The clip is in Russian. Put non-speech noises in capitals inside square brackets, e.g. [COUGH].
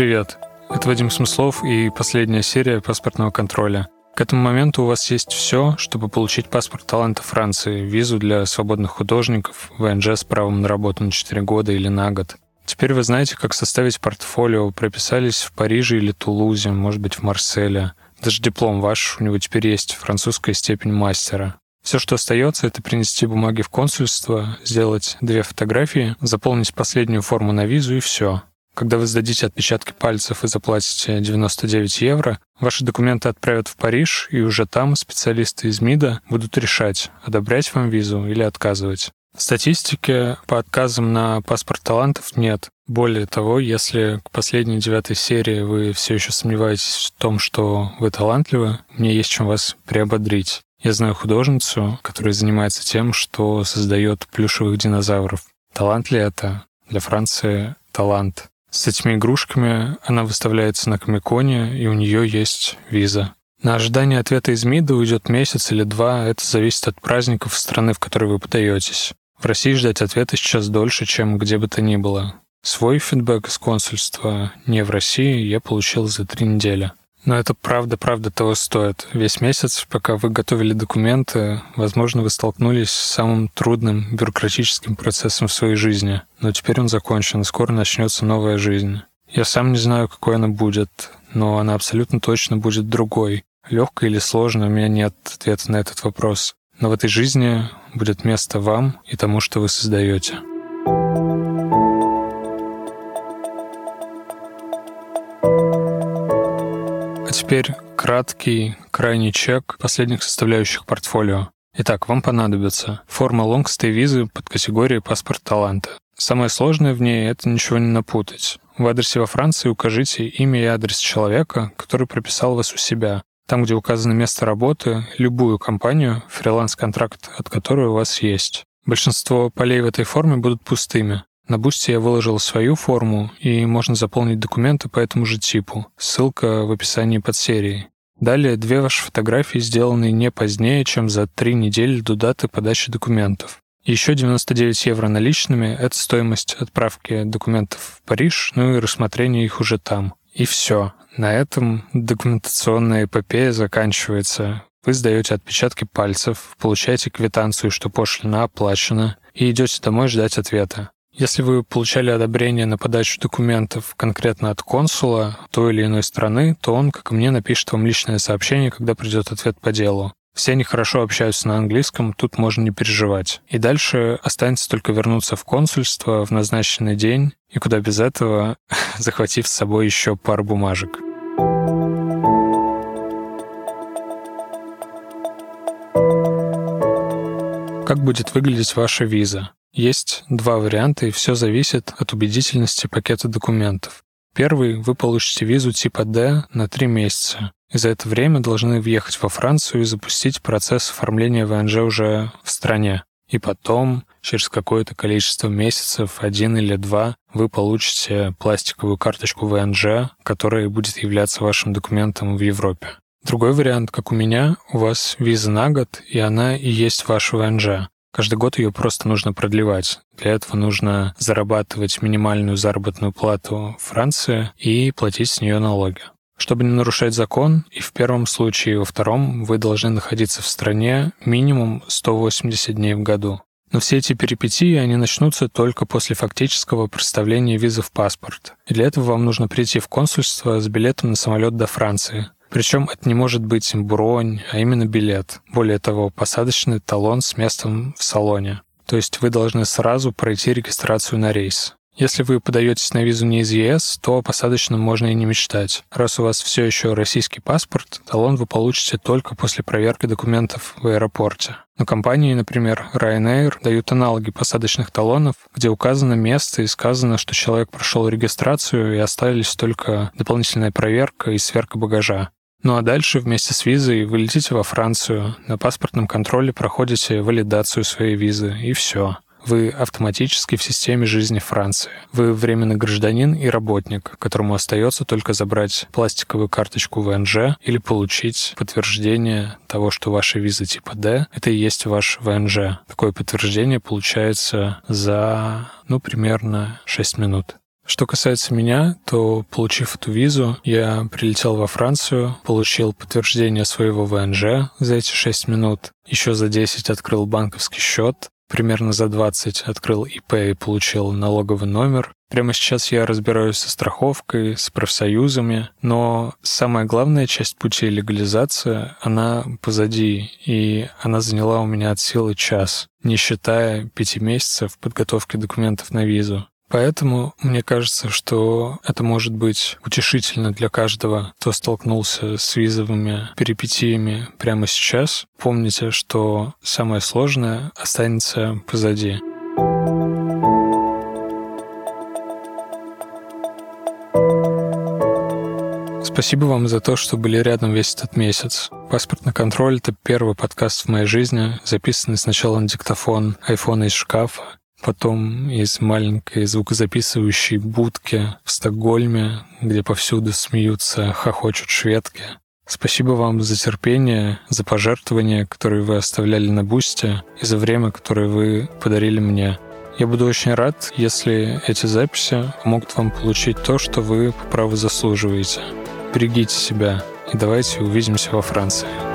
Привет, это Вадим Смыслов и последняя серия паспортного контроля. К этому моменту у вас есть все, чтобы получить паспорт таланта Франции, визу для свободных художников, ВНЖ с правом на работу на 4 года или на год. Теперь вы знаете, как составить портфолио, прописались в Париже или Тулузе, может быть, в Марселе. Даже диплом ваш, у него теперь есть французская степень мастера. Все, что остается, это принести бумаги в консульство, сделать две фотографии, заполнить последнюю форму на визу и все. Когда вы сдадите отпечатки пальцев и заплатите 99 евро, ваши документы отправят в Париж, и уже там специалисты из МИДа будут решать, одобрять вам визу или отказывать. Статистики по отказам на паспорт талантов нет. Более того, если к последней девятой серии вы все еще сомневаетесь в том, что вы талантливы, мне есть чем вас приободрить. Я знаю художницу, которая занимается тем, что создает плюшевых динозавров. Талант ли это? Для Франции талант. С этими игрушками она выставляется на Комиконе, и у нее есть виза. На ожидание ответа из МИДа уйдет месяц или два, это зависит от праздников страны, в которой вы подаетесь. В России ждать ответа сейчас дольше, чем где бы то ни было. Свой фидбэк из консульства не в России я получил за три недели. Но это правда-правда того стоит. Весь месяц, пока вы готовили документы, возможно, вы столкнулись с самым трудным бюрократическим процессом в своей жизни. Но теперь он закончен, скоро начнется новая жизнь. Я сам не знаю, какой она будет, но она абсолютно точно будет другой. Легкой или сложной, у меня нет ответа на этот вопрос. Но в этой жизни будет место вам и тому, что вы создаете. Теперь краткий, крайний чек последних составляющих портфолио. Итак, вам понадобится форма лонгстой визы под категорией «Паспорт таланта». Самое сложное в ней — это ничего не напутать. В адресе во Франции укажите имя и адрес человека, который прописал вас у себя. Там, где указано место работы, любую компанию, фриланс-контракт от которой у вас есть. Большинство полей в этой форме будут пустыми. На Бусте я выложил свою форму, и можно заполнить документы по этому же типу. Ссылка в описании под серией. Далее две ваши фотографии, сделанные не позднее, чем за три недели до даты подачи документов. Еще 99 евро наличными — это стоимость отправки документов в Париж, ну и рассмотрения их уже там. И все. На этом документационная эпопея заканчивается. Вы сдаете отпечатки пальцев, получаете квитанцию, что пошлина оплачена, и идете домой ждать ответа. Если вы получали одобрение на подачу документов конкретно от консула той или иной страны, то он, как и мне, напишет вам личное сообщение, когда придет ответ по делу. Все они хорошо общаются на английском, тут можно не переживать. И дальше останется только вернуться в консульство в назначенный день, и куда без этого, [LAUGHS] захватив с собой еще пару бумажек. Как будет выглядеть ваша виза? Есть два варианта, и все зависит от убедительности пакета документов. Первый — вы получите визу типа D на три месяца, и за это время должны въехать во Францию и запустить процесс оформления ВНЖ уже в стране. И потом, через какое-то количество месяцев, один или два, вы получите пластиковую карточку ВНЖ, которая будет являться вашим документом в Европе. Другой вариант, как у меня, у вас виза на год, и она и есть ваш ВНЖ. Каждый год ее просто нужно продлевать. Для этого нужно зарабатывать минимальную заработную плату Франции и платить с нее налоги. Чтобы не нарушать закон, и в первом случае, и во втором, вы должны находиться в стране минимум 180 дней в году. Но все эти перипетии, они начнутся только после фактического представления визы в паспорт. И для этого вам нужно прийти в консульство с билетом на самолет до Франции. Причем это не может быть бронь, а именно билет. Более того, посадочный талон с местом в салоне. То есть вы должны сразу пройти регистрацию на рейс. Если вы подаетесь на визу не из ЕС, то о посадочном можно и не мечтать. Раз у вас все еще российский паспорт, талон вы получите только после проверки документов в аэропорте. Но компании, например, Ryanair, дают аналоги посадочных талонов, где указано место и сказано, что человек прошел регистрацию и остались только дополнительная проверка и сверка багажа. Ну а дальше вместе с визой вы летите во Францию, на паспортном контроле проходите валидацию своей визы, и все. Вы автоматически в системе жизни Франции. Вы временный гражданин и работник, которому остается только забрать пластиковую карточку ВНЖ или получить подтверждение того, что ваша виза типа D — это и есть ваш ВНЖ. Такое подтверждение получается за, ну, примерно 6 минут. Что касается меня, то, получив эту визу, я прилетел во Францию, получил подтверждение своего ВНЖ за эти 6 минут, еще за 10 открыл банковский счет, примерно за 20 открыл ИП и получил налоговый номер. Прямо сейчас я разбираюсь со страховкой, с профсоюзами, но самая главная часть пути легализации, она позади, и она заняла у меня от силы час, не считая пяти месяцев подготовки документов на визу. Поэтому мне кажется, что это может быть утешительно для каждого, кто столкнулся с визовыми перипетиями прямо сейчас. Помните, что самое сложное останется позади. Спасибо вам за то, что были рядом весь этот месяц. Паспортный контроль — это первый подкаст в моей жизни, записанный сначала на диктофон айфона из шкафа, потом из маленькой звукозаписывающей будки в Стокгольме, где повсюду смеются, хохочут шведки. Спасибо вам за терпение, за пожертвования, которые вы оставляли на бусте, и за время, которое вы подарили мне. Я буду очень рад, если эти записи помогут вам получить то, что вы по праву заслуживаете. Берегите себя, и давайте увидимся во Франции.